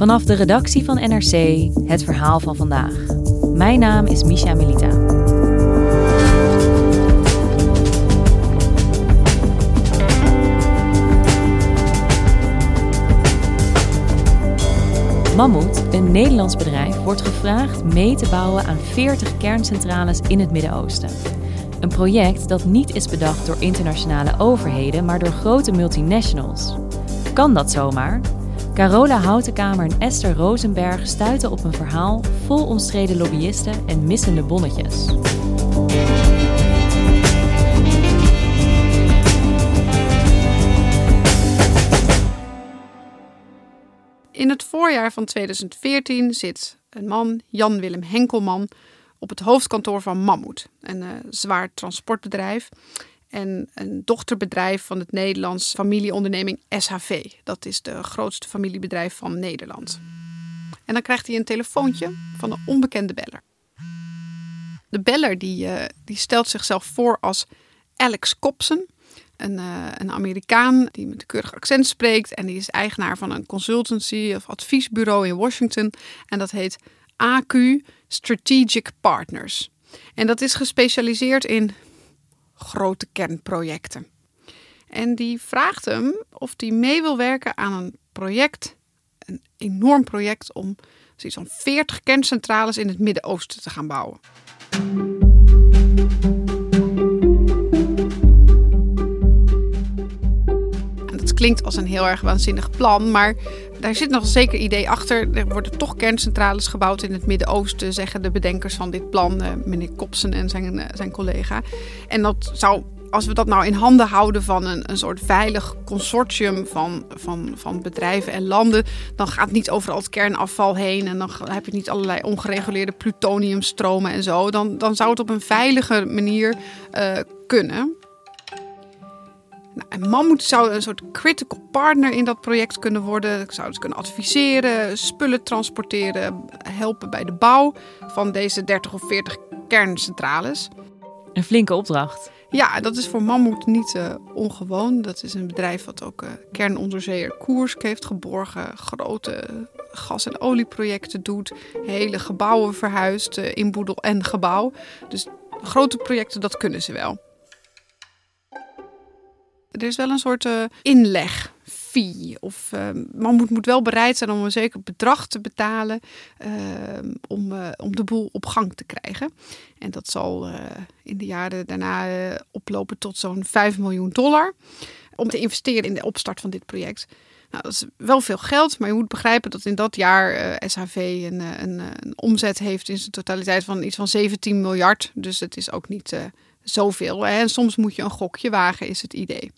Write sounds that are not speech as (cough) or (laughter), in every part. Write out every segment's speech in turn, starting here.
Vanaf de redactie van NRC het verhaal van vandaag. Mijn naam is Misha Melita. Mammoet, een Nederlands bedrijf, wordt gevraagd mee te bouwen aan 40 kerncentrales in het Midden-Oosten. Een project dat niet is bedacht door internationale overheden, maar door grote multinationals. Kan dat zomaar? Carola Houtenkamer en Esther Rosenberg stuiten op een verhaal vol omstreden lobbyisten en missende bonnetjes. In het voorjaar van 2014 zit een man, Jan Willem Henkelman, op het hoofdkantoor van Mammoet, een uh, zwaar transportbedrijf en een dochterbedrijf van het Nederlands familieonderneming SHV. Dat is de grootste familiebedrijf van Nederland. En dan krijgt hij een telefoontje van een onbekende beller. De beller die, uh, die stelt zichzelf voor als Alex Kopsen, een, uh, een Amerikaan die met een keurig accent spreekt. En die is eigenaar van een consultancy of adviesbureau in Washington. En dat heet AQ Strategic Partners. En dat is gespecialiseerd in grote kernprojecten. En die vraagt hem of hij mee wil werken aan een project, een enorm project om zoiets van 40 kerncentrales in het Midden-Oosten te gaan bouwen. klinkt als een heel erg waanzinnig plan, maar daar zit nog een zeker idee achter. Er worden toch kerncentrales gebouwd in het Midden-Oosten, zeggen de bedenkers van dit plan, uh, meneer Kopsen en zijn, uh, zijn collega. En dat zou als we dat nou in handen houden van een, een soort veilig consortium van, van, van bedrijven en landen, dan gaat niet overal het kernafval heen en dan heb je niet allerlei ongereguleerde plutoniumstromen en zo. Dan, dan zou het op een veilige manier uh, kunnen. Nou, Mammoet zou een soort critical partner in dat project kunnen worden. Zou het kunnen adviseren, spullen transporteren, helpen bij de bouw van deze 30 of 40 kerncentrales. Een flinke opdracht. Ja, dat is voor Mammoet niet uh, ongewoon. Dat is een bedrijf wat ook uh, kernonderzeeër Koersk heeft geborgen. Grote gas- en olieprojecten doet. Hele gebouwen verhuist uh, in boedel en gebouw. Dus grote projecten, dat kunnen ze wel. Er is wel een soort uh, inleg. Of uh, Mammoet moet wel bereid zijn om een zeker bedrag te betalen uh, om, om de boel op gang te krijgen. En dat zal in de jaren daarna oplopen tot zo'n 5 miljoen dollar. Om te investeren in de opstart van dit project. Nou, dat is wel veel geld, maar je moet begrijpen dat in dat jaar SHV een, een, een, omzet heeft in zijn totaliteit van iets van 17 miljard. Dus het is ook niet zoveel. En soms moet je een gokje wagen, is het idee.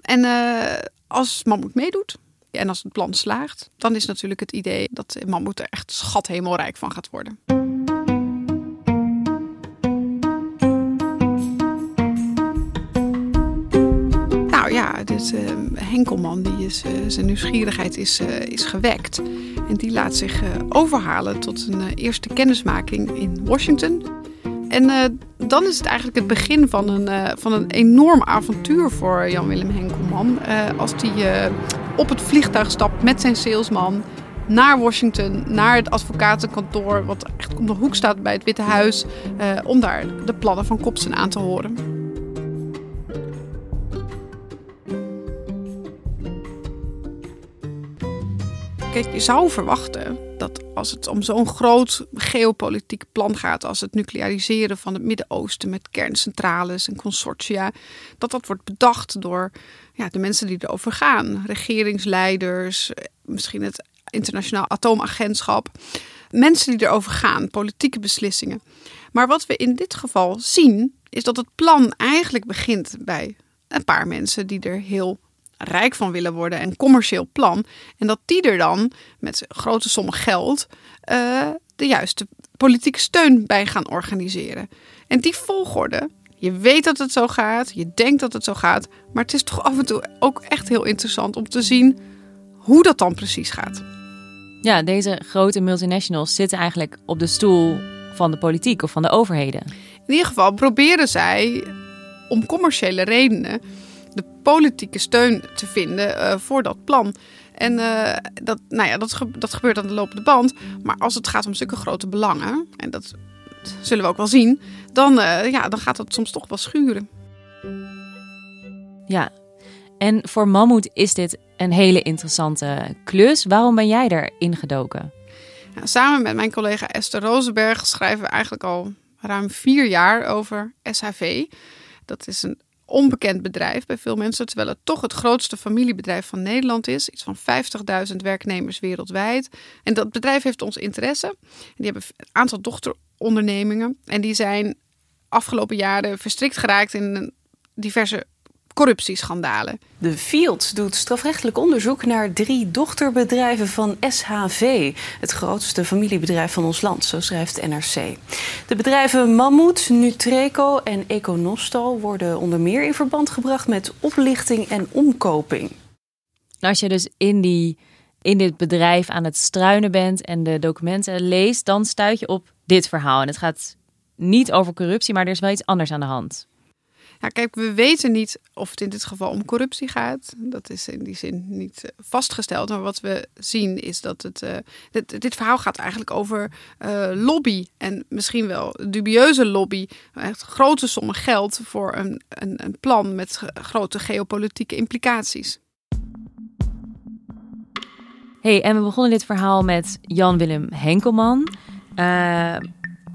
En uh, als Mammoet meedoet en als het plan slaagt, dan is natuurlijk het idee dat Mammoet er echt schathemelrijk van gaat worden. Nou ja, uh, Henkelman, die is, uh, zijn nieuwsgierigheid is, is gewekt. En die laat zich overhalen tot een eerste kennismaking in Washington. En uh, dan is het eigenlijk het begin van een, uh, van een enorm avontuur voor Jan-Willem Henkelman. Uh, als hij op het vliegtuig stapt met zijn salesman naar Washington, naar het advocatenkantoor, wat echt op de hoek staat bij het Witte Huis, om daar de plannen van Kopsen aan te horen. Kijk, je zou verwachten dat als het om zo'n groot geopolitiek plan gaat als het nucleariseren van het Midden-Oosten met kerncentrales en consortia, dat dat wordt bedacht door ja, de mensen die erover gaan. Regeringsleiders, misschien het internationaal atoomagentschap. Mensen die erover gaan, politieke beslissingen. Maar wat we in dit geval zien, is dat het plan eigenlijk begint bij een paar mensen die er heel rijk van willen worden en commercieel plan. En dat die er dan met grote sommen geld uh, de juiste politieke steun bij gaan organiseren. En die volgorde, je weet dat het zo gaat, je denkt dat het zo gaat, maar het is toch af en toe ook echt heel interessant om te zien hoe dat dan precies gaat. Ja, deze grote multinationals zitten eigenlijk op de stoel van de politiek of van de overheden. In ieder geval proberen zij om commerciële redenen de politieke steun te vinden uh, voor dat plan. En uh, dat, nou ja, dat, dat gebeurt aan de lopende band. Maar als het gaat om zulke grote belangen, en dat zullen we ook wel zien, dan, uh, ja, dan gaat dat soms toch wel schuren. Ja, en voor Mammoet is dit een hele interessante klus. Waarom ben jij erin gedoken? Ja, samen met mijn collega Esther Rosenberg schrijven we eigenlijk al ruim vier jaar over SHV. Dat is een onbekend bedrijf bij veel mensen, terwijl het toch het grootste familiebedrijf van Nederland is. Iets van 50.000 werknemers wereldwijd. En dat bedrijf heeft ons interesse. Die hebben een aantal dochterondernemingen en die zijn afgelopen jaren verstrikt geraakt in diverse corruptieschandalen. De Field doet strafrechtelijk onderzoek naar drie dochterbedrijven van SHV, het grootste familiebedrijf van ons land, zo schrijft NRC. De bedrijven Mammoet, Nutreco en Econostal worden onder meer in verband gebracht met oplichting en omkoping. Als je dus in, die, in dit bedrijf aan het struinen bent en de documenten leest, dan stuit je op dit verhaal. En het gaat niet over corruptie, maar er is wel iets anders aan de hand. Ja, kijk, we weten niet of het in dit geval om corruptie gaat. Dat is in die zin niet eh, vastgesteld. Maar wat we zien is dat het. Uh, dit, dit, verhaal gaat eigenlijk over uh, lobby. En misschien wel dubieuze lobby. Echt grote sommen geld voor een, een, een plan met grote geopolitieke implicaties. Hey, en we begonnen dit verhaal met Jan-Willem Henkelman.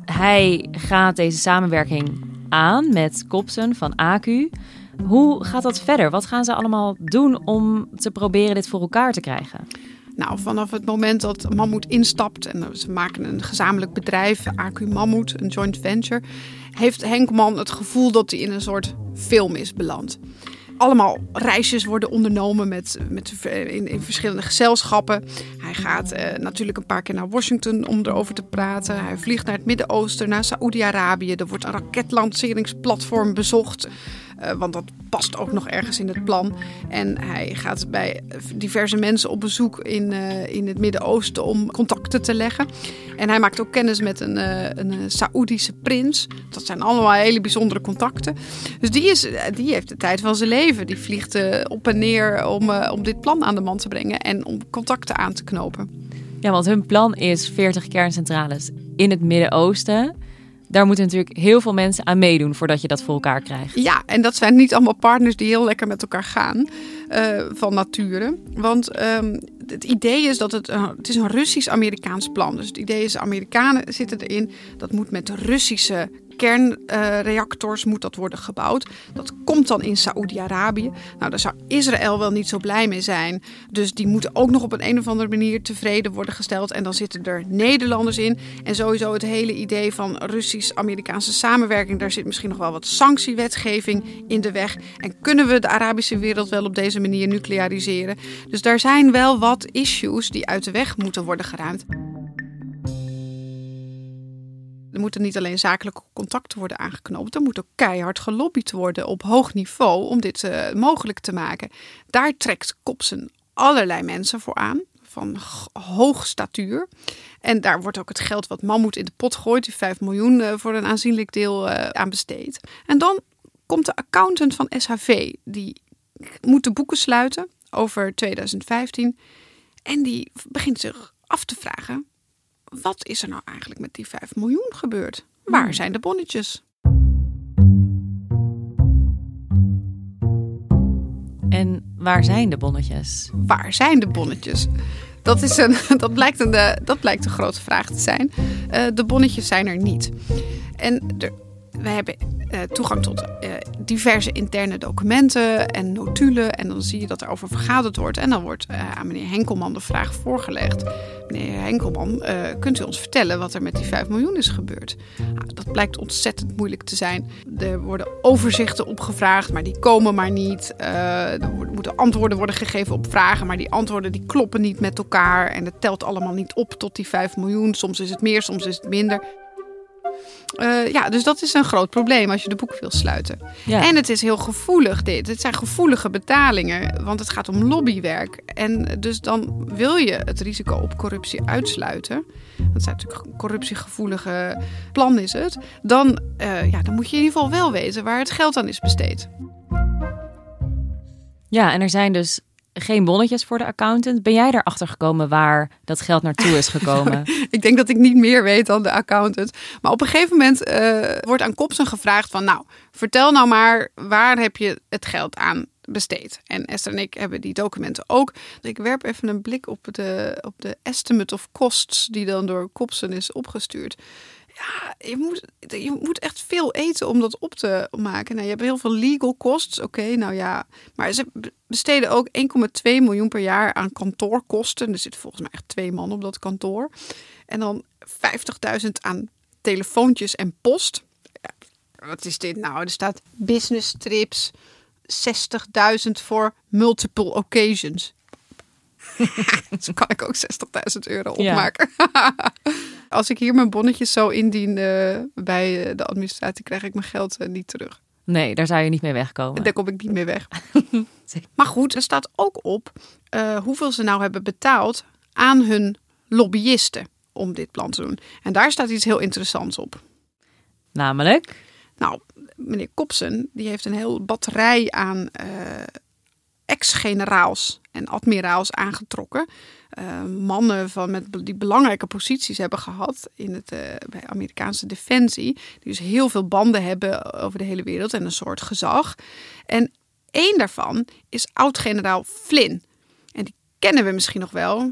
hij gaat deze samenwerking aan met Kopsen van AQ. Hoe gaat dat verder? Wat gaan ze allemaal doen om te proberen dit voor elkaar te krijgen? Nou, vanaf het moment dat Mammoet instapt en ze maken een gezamenlijk bedrijf, AQ Mammoet, een joint venture, heeft Henkman het gevoel dat hij in een soort film is beland allemaal reisjes worden ondernomen met, met, in, in verschillende gezelschappen. Hij gaat uh, natuurlijk een paar keer naar Washington om erover te praten. Hij vliegt naar het Midden-Oosten, naar Saoedi-Arabië. Er wordt een raketlanceringsplatform bezocht. Uh, want dat past ook nog ergens in het plan. En hij gaat bij diverse mensen op bezoek in, uh, in het Midden-Oosten om contacten te leggen. En hij maakt ook kennis met een, uh, een Saoedische prins. Dat zijn allemaal hele bijzondere contacten. Dus die, is, die heeft de tijd van zijn leven. Die vliegt op en neer om, om dit plan aan de man te brengen en om contacten aan te knopen. Ja, want hun plan is 40 kerncentrales in het Midden-Oosten daar moeten natuurlijk heel veel mensen aan meedoen voordat je dat voor elkaar krijgt. Ja, en dat zijn niet allemaal partners die heel lekker met elkaar gaan uh, van nature. Want um, het idee is dat het, het is een Russisch-Amerikaans plan. Dus het idee is, Amerikanen zitten erin. Dat moet met Russische kernreactors moet dat worden gebouwd. Dat komt dan in Saoedi-Arabië. Nou, daar zou Israël wel niet zo blij mee zijn. Dus die moeten ook nog op een, een of andere manier tevreden worden gesteld. En dan zitten er Nederlanders in. En sowieso het hele idee van Russisch-Amerikaanse samenwerking. Daar zit misschien nog wel wat sanctiewetgeving in de weg. En kunnen we de Arabische wereld wel op deze manier nucleariseren? Dus daar zijn wel wat issues die uit de weg moeten worden geruimd. Er moeten niet alleen zakelijke contacten worden aangeknoopt, er moet ook keihard gelobbyd worden op hoog niveau om dit uh, mogelijk te maken. Daar trekt Kopsen allerlei mensen voor aan, van hoog statuur. En daar wordt ook het geld wat Mammoet in de pot gooit, die 5 miljoen uh, voor een aanzienlijk deel uh, aan besteed. En dan komt de accountant van SHV, die moet de boeken sluiten over 2015. En die begint zich af te vragen: wat is er nou eigenlijk met die 5 miljoen gebeurd? Waar hmm. zijn de bonnetjes? En waar zijn de bonnetjes? Waar zijn de bonnetjes? Dat, is een, (laughs) dat, blijkt een, eh, dat blijkt een grote vraag te zijn. Uh, de bonnetjes zijn er niet. En er we hebben uh, toegang tot uh, diverse interne documenten en notulen. En dan zie je dat er over vergaderd wordt. En dan wordt uh, aan meneer Henkelman de vraag voorgelegd. Meneer Henkelman, kunt u ons vertellen wat er met die 5 miljoen is gebeurd? Nou, dat blijkt ontzettend moeilijk te zijn. Er worden overzichten opgevraagd, maar die komen maar niet. er moeten antwoorden worden gegeven op vragen, maar die antwoorden die kloppen niet met elkaar. En het telt allemaal niet op tot die 5 miljoen. Soms is het meer, soms is het minder. Uh, ja, dus dat is een groot probleem als je de boek wil sluiten. Ja. En het is heel gevoelig dit. Het zijn gevoelige betalingen, want het gaat om lobbywerk. En dus dan wil je het risico op corruptie uitsluiten. Dat is natuurlijk een corruptiegevoelige plan is het. Dan, uh, ja, dan moet je in ieder geval wel weten waar het geld aan is besteed. Ja, en er zijn dus geen bonnetjes voor de accountant. Ben jij erachter gekomen waar dat geld naartoe is gekomen? (laughs) ik denk dat ik niet meer weet dan de accountant. Maar op een gegeven moment uh, wordt aan Kopsen gevraagd van... nou, vertel nou maar, waar heb je het geld aan besteed? En Esther en ik hebben die documenten ook. Ik werp even een blik op de, op de estimate of costs... die dan door Kopsen is opgestuurd ja, je moet, je moet echt veel eten om dat op te maken. Nou, je hebt heel veel legal costs. Oké, nou ja. Maar ze besteden ook 1,2 miljoen per jaar aan kantoorkosten. Er zitten volgens mij echt twee man op dat kantoor. En dan 50.000 aan telefoontjes en post. Wat is dit nou? Er staat business trips. 60.000 voor multiple occasions. (laughs) Zo kan ik ook 60.000 euro opmaken. (laughs) Als ik hier mijn bonnetjes zo indien uh, bij eh, de administratie, krijg ik mijn geld uh, niet terug. Nee, daar zou je niet mee wegkomen. Daar kom ik niet mee weg. (laughs) maar goed, er staat ook op hoeveel ze nou hebben betaald aan hun lobbyisten om dit plan te doen. En daar staat iets heel interessants op. Namelijk? Nou, meneer Kopsen, die heeft een heel batterij aan ex-generaals en admiraals aangetrokken. Uh, mannen van met die belangrijke posities hebben gehad in het uh, bij Amerikaanse defensie, die dus heel veel banden hebben over de hele wereld en een soort gezag. En één daarvan is oud-generaal Flynn. En die kennen we misschien nog wel.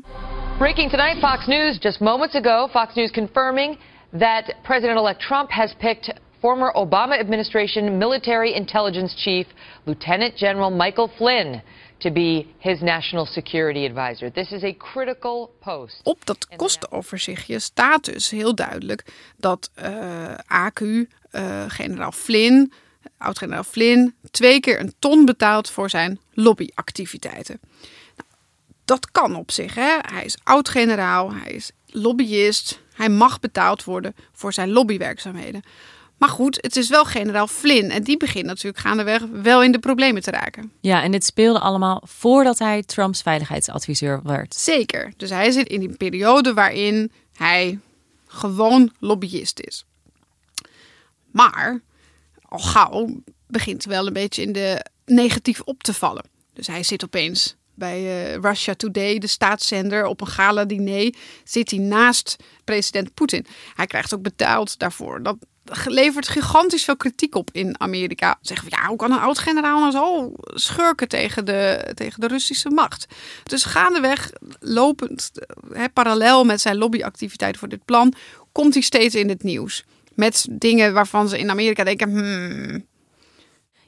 Breaking tonight, Fox News just moments ago, Fox News confirming that President-elect Trump has picked former Obama administration military intelligence chief Lieutenant General Michael Flynn to be his national security advisor. This is a critical post. Op dat kostenoverzichtje staat dus heel duidelijk dat uh, eh, AQ, uh, eh, generaal Flynn, oud-generaal Flynn, twee keer een ton betaalt voor zijn lobbyactiviteiten. Nou, dat kan op zich. Hè? Hij is oud-generaal, hij is lobbyist, hij mag betaald worden voor zijn lobbywerkzaamheden. Maar goed, het is wel generaal Flynn. En die begint natuurlijk gaandeweg wel in de problemen te raken. Ja, en dit speelde allemaal voordat hij Trumps veiligheidsadviseur werd. Zeker. Dus hij zit in die periode waarin hij gewoon lobbyist is. Maar al gauw begint hij wel een beetje in de negatief op te vallen. Dus hij zit opeens bij uh, Russia Today, de staatszender, op een gala-diner, zit hij naast president Poetin. Hij krijgt ook betaald daarvoor. Dat levert gigantisch veel kritiek op in Amerika. Zeggen we, ja, hoe kan een oud-generaal nou zo schurken tegen de, tegen de Russische macht? Dus gaandeweg, lopend, parallel met zijn lobbyactiviteiten voor dit plan, komt hij steeds in het nieuws. Met dingen waarvan ze in Amerika denken, hmm.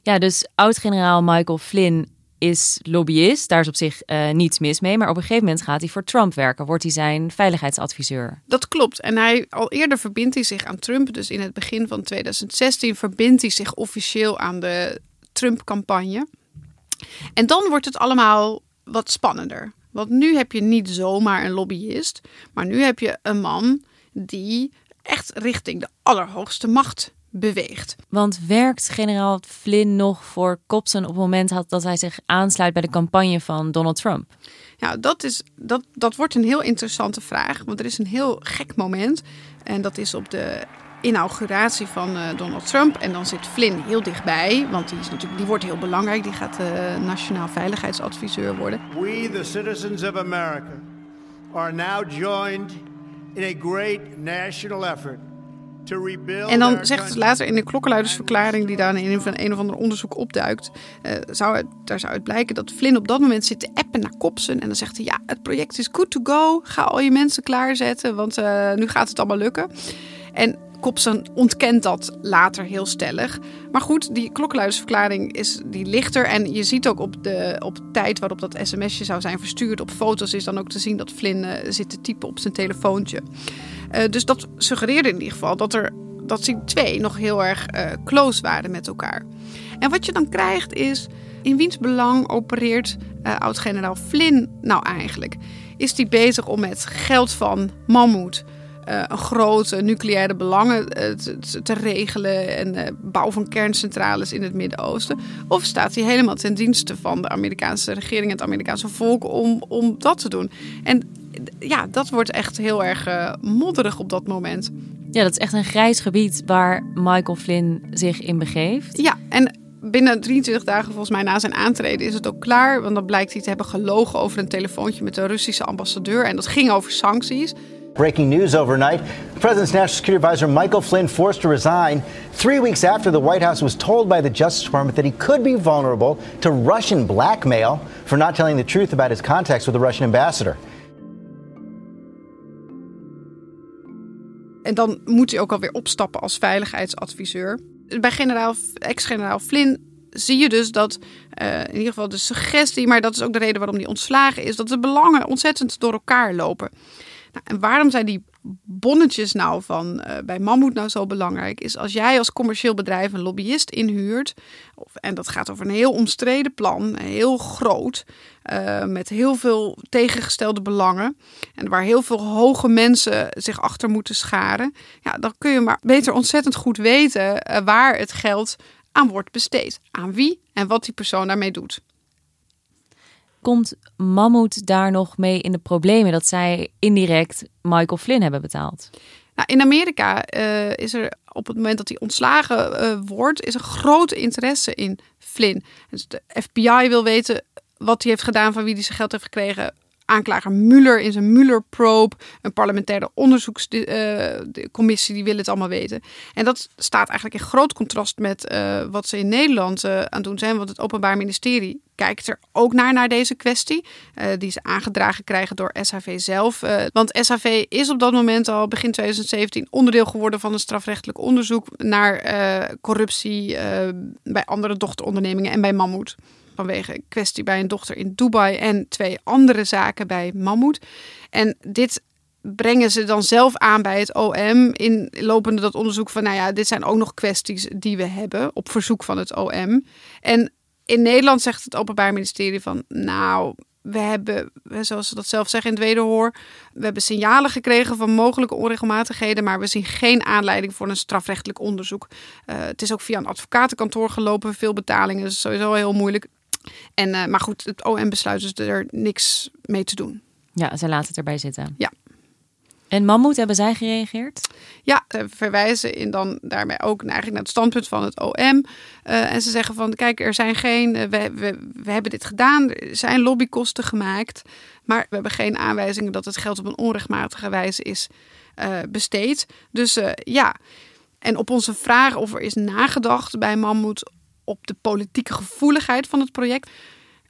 Ja, dus oud-generaal Michael Flynn is lobbyist. Daar is op zich uh, niets mis mee. Maar op een gegeven moment gaat hij voor Trump werken. Wordt hij zijn veiligheidsadviseur. Dat klopt. En hij, al eerder verbindt hij zich aan Trump. Dus in het begin van 2016 verbindt hij zich officieel aan de Trump-campagne. En dan wordt het allemaal wat spannender. Want nu heb je niet zomaar een lobbyist. Maar nu heb je een man die echt richting de allerhoogste macht beweegt. Want werkt generaal Flynn nog voor Copson op het moment dat hij zich aansluit bij de campagne van Donald Trump? Ja, dat, is, dat, dat wordt een heel interessante vraag. Want er is een heel gek moment. En dat is op de inauguratie van uh, Donald Trump. En dan zit Flynn heel dichtbij. Want die, is natuurlijk, die wordt heel belangrijk. Die gaat uh, nationaal veiligheidsadviseur worden. We, the citizens of America, are now joined in a great national effort En dan zegt het later in de klokkenluidersverklaring, die daar in een, een of ander onderzoek opduikt, uh, zou het, daar zou het blijken dat Flynn op dat moment zit te appen naar Kopsen. En dan zegt hij: Ja, het project is good to go. Ga al je mensen klaarzetten, want uh, nu gaat het allemaal lukken. En Kopsen ontkent dat later heel stellig. Maar goed, die klokkenluidersverklaring is die lichter. En je ziet ook op de op tijd waarop dat sms'je zou zijn verstuurd. Op foto's is dan ook te zien dat Flynn uh, zit te typen op zijn telefoontje. Uh, dus dat suggereerde in ieder geval dat, er, dat die twee nog heel erg uh, close waren met elkaar. En wat je dan krijgt is, in wiens belang opereert oud-generaal Flynn nou eigenlijk? Is die bezig om met geld van Mammoet uh, grote nucleaire belangen te, te, regelen en bouw van kerncentrales in het Midden-Oosten? Of staat hij helemaal ten dienste van de Amerikaanse regering en het Amerikaanse volk om, om dat te doen? En ja, dat wordt echt heel erg modderig op dat moment. Ja, dat is echt een grijs gebied waar Michael Flynn zich in begeeft. Ja, en binnen 23 dagen volgens mij na zijn aantreden is het ook klaar. Want dan blijkt hij te hebben gelogen over een telefoontje met de Russische ambassadeur. En dat ging over sancties. Breaking news overnight. The president's national security advisor Michael Flynn forced to resign three weeks after the White House was told by the Justice Department that he could be vulnerable to Russian blackmail for not telling the truth about his contacts with the Russian ambassador. Dan moet hij ook alweer opstappen als veiligheidsadviseur. Bij generaal, ex-generaal Flynn zie je dus dat, uh, in ieder geval de suggestie, maar dat is ook de reden waarom hij ontslagen is, dat de belangen ontzettend door elkaar lopen. Nou, en waarom zijn die bonnetjes nou van uh, bij Mammoet nou zo belangrijk? Is als jij als commercieel bedrijf een lobbyist inhuurt, of, en dat gaat over een heel omstreden plan, heel groot, uh, met heel veel tegengestelde belangen, en waar heel veel hoge mensen zich achter moeten scharen, ja, dan kun je maar beter ontzettend goed weten uh, waar het geld aan wordt besteed. Aan wie en wat die persoon daarmee doet komt Mammoet daar nog mee in de problemen dat zij indirect Michael Flynn hebben betaald? Nou, in Amerika uh, is er op het moment dat hij ontslagen uh, wordt, is er grote interesse in Flynn. Dus de FBI wil weten wat hij heeft gedaan, van wie hij zijn geld heeft gekregen aanklager Mueller in zijn Mueller-probe, een parlementaire onderzoekscommissie, die willen het allemaal weten. En dat staat eigenlijk in groot contrast met uh, wat ze in Nederland uh, aan het doen zijn, want het Openbaar Ministerie kijkt er ook naar, naar deze kwestie, die ze aangedragen krijgen door SHV zelf. want SHV is op dat moment al begin 2017 onderdeel geworden van een strafrechtelijk onderzoek naar corruptie bij andere dochterondernemingen en bij Mammoet vanwege een kwestie bij een dochter in Dubai en twee andere zaken bij Mammoet. En dit brengen ze dan zelf aan bij het OM in lopende dat onderzoek van, nou ja, dit zijn ook nog kwesties die we hebben op verzoek van het OM. En in Nederland zegt het Openbaar Ministerie van, nou, we hebben, zoals ze dat zelf zeggen in het wederhoor, we hebben signalen gekregen van mogelijke onregelmatigheden, maar we zien geen aanleiding voor een strafrechtelijk onderzoek. Uh, het is ook via een advocatenkantoor gelopen, veel betalingen, is sowieso heel moeilijk. En, uh, maar goed, het OM besluit dus er niks mee te doen. Ja, ze laten het erbij zitten. Ja. En Mammoet, hebben zij gereageerd? Ja, ze verwijzen in dan daarmee ook eigenlijk naar het standpunt van het OM. Uh, en ze zeggen van, kijk, er zijn geen, uh, we, we, we hebben dit gedaan, er zijn lobbykosten gemaakt. Maar we hebben geen aanwijzingen dat het geld op een onrechtmatige wijze is uh, besteed. Dus ja, en op onze vraag of er is nagedacht bij Mammoet op de politieke gevoeligheid van het project.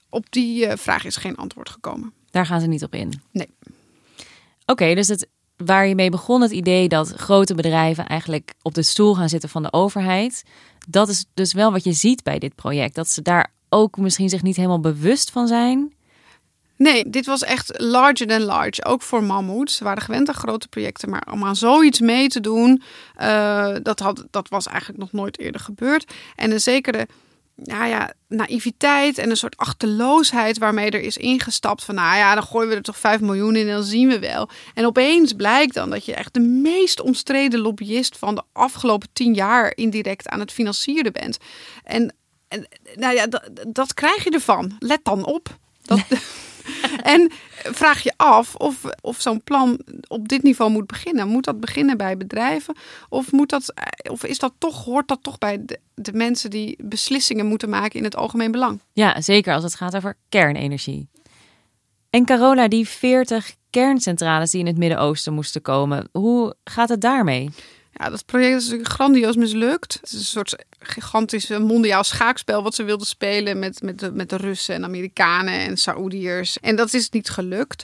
Op die uh, vraag is geen antwoord gekomen. Daar gaan ze niet op in. Nee. Oké, okay, dus het, waar je mee begon, het idee dat grote bedrijven eigenlijk op de stoel gaan zitten van de overheid. Dat is dus wel wat je ziet bij dit project. Dat ze daar ook misschien zich niet helemaal bewust van zijn. Nee, dit was echt larger than large. Ook voor Mammoet. Ze waren gewend aan grote projecten, maar om aan zoiets mee te doen, uh, dat, had, dat was eigenlijk nog nooit eerder gebeurd. En een zekere ja, ja, naïviteit en een soort achterloosheid waarmee er is ingestapt van, nou ja, dan gooien we er toch 5 miljoen in en dan zien we wel. En opeens blijkt dan dat je echt de meest omstreden lobbyist van de afgelopen tien jaar indirect aan het financieren bent. En, en nou ja, dat, dat krijg je ervan. Let dan op. Dat, (laughs) (laughs) en vraag je af of, of zo'n plan op dit niveau moet beginnen. Moet dat beginnen bij bedrijven? Of, moet dat, of is dat toch, hoort dat toch bij de, de mensen die beslissingen moeten maken in het algemeen belang? Ja, zeker als het gaat over kernenergie. En Carola, die 40 kerncentrales die in het Midden-Oosten moesten komen, hoe gaat het daarmee? Ja, dat project is grandioos mislukt. Het is een soort gigantisch mondiaal schaakspel wat ze wilden spelen met, met, de, met de Russen en Amerikanen en Saoediërs. En dat is niet gelukt.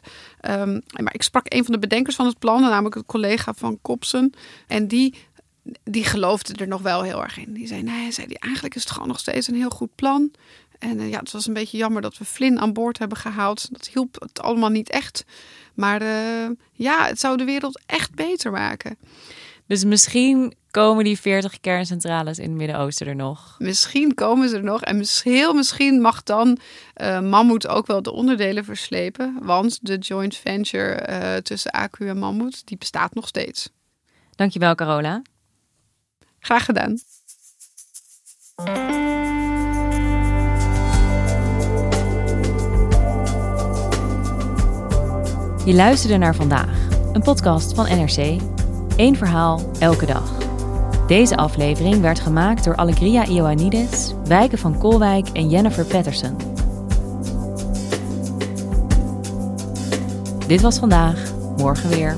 Um, maar ik sprak een van de bedenkers van het plan, namelijk een collega van Kopsen. En die die geloofde er nog wel heel erg in. Die zei, nee, zei die, eigenlijk is het gewoon nog steeds een heel goed plan. En uh, ja, het was een beetje jammer dat we Flynn aan boord hebben gehaald. Dat hielp het allemaal niet echt. Maar uh, ja, het zou de wereld echt beter maken. Dus misschien komen die 40 kerncentrales in het Midden-Oosten er nog. Misschien komen ze er nog. En heel misschien mag dan uh, Mammoet ook wel de onderdelen verslepen. Want de joint venture uh, tussen Acu en Mammoet, die bestaat nog steeds. Dankjewel, Carola. Graag gedaan. Je luisterde naar vandaag, een podcast van NRC. Eén verhaal, elke dag. Deze aflevering werd gemaakt door Allegria Ioannidis, Wijken van Kolwijk en Jennifer Patterson. Dit was vandaag, morgen weer.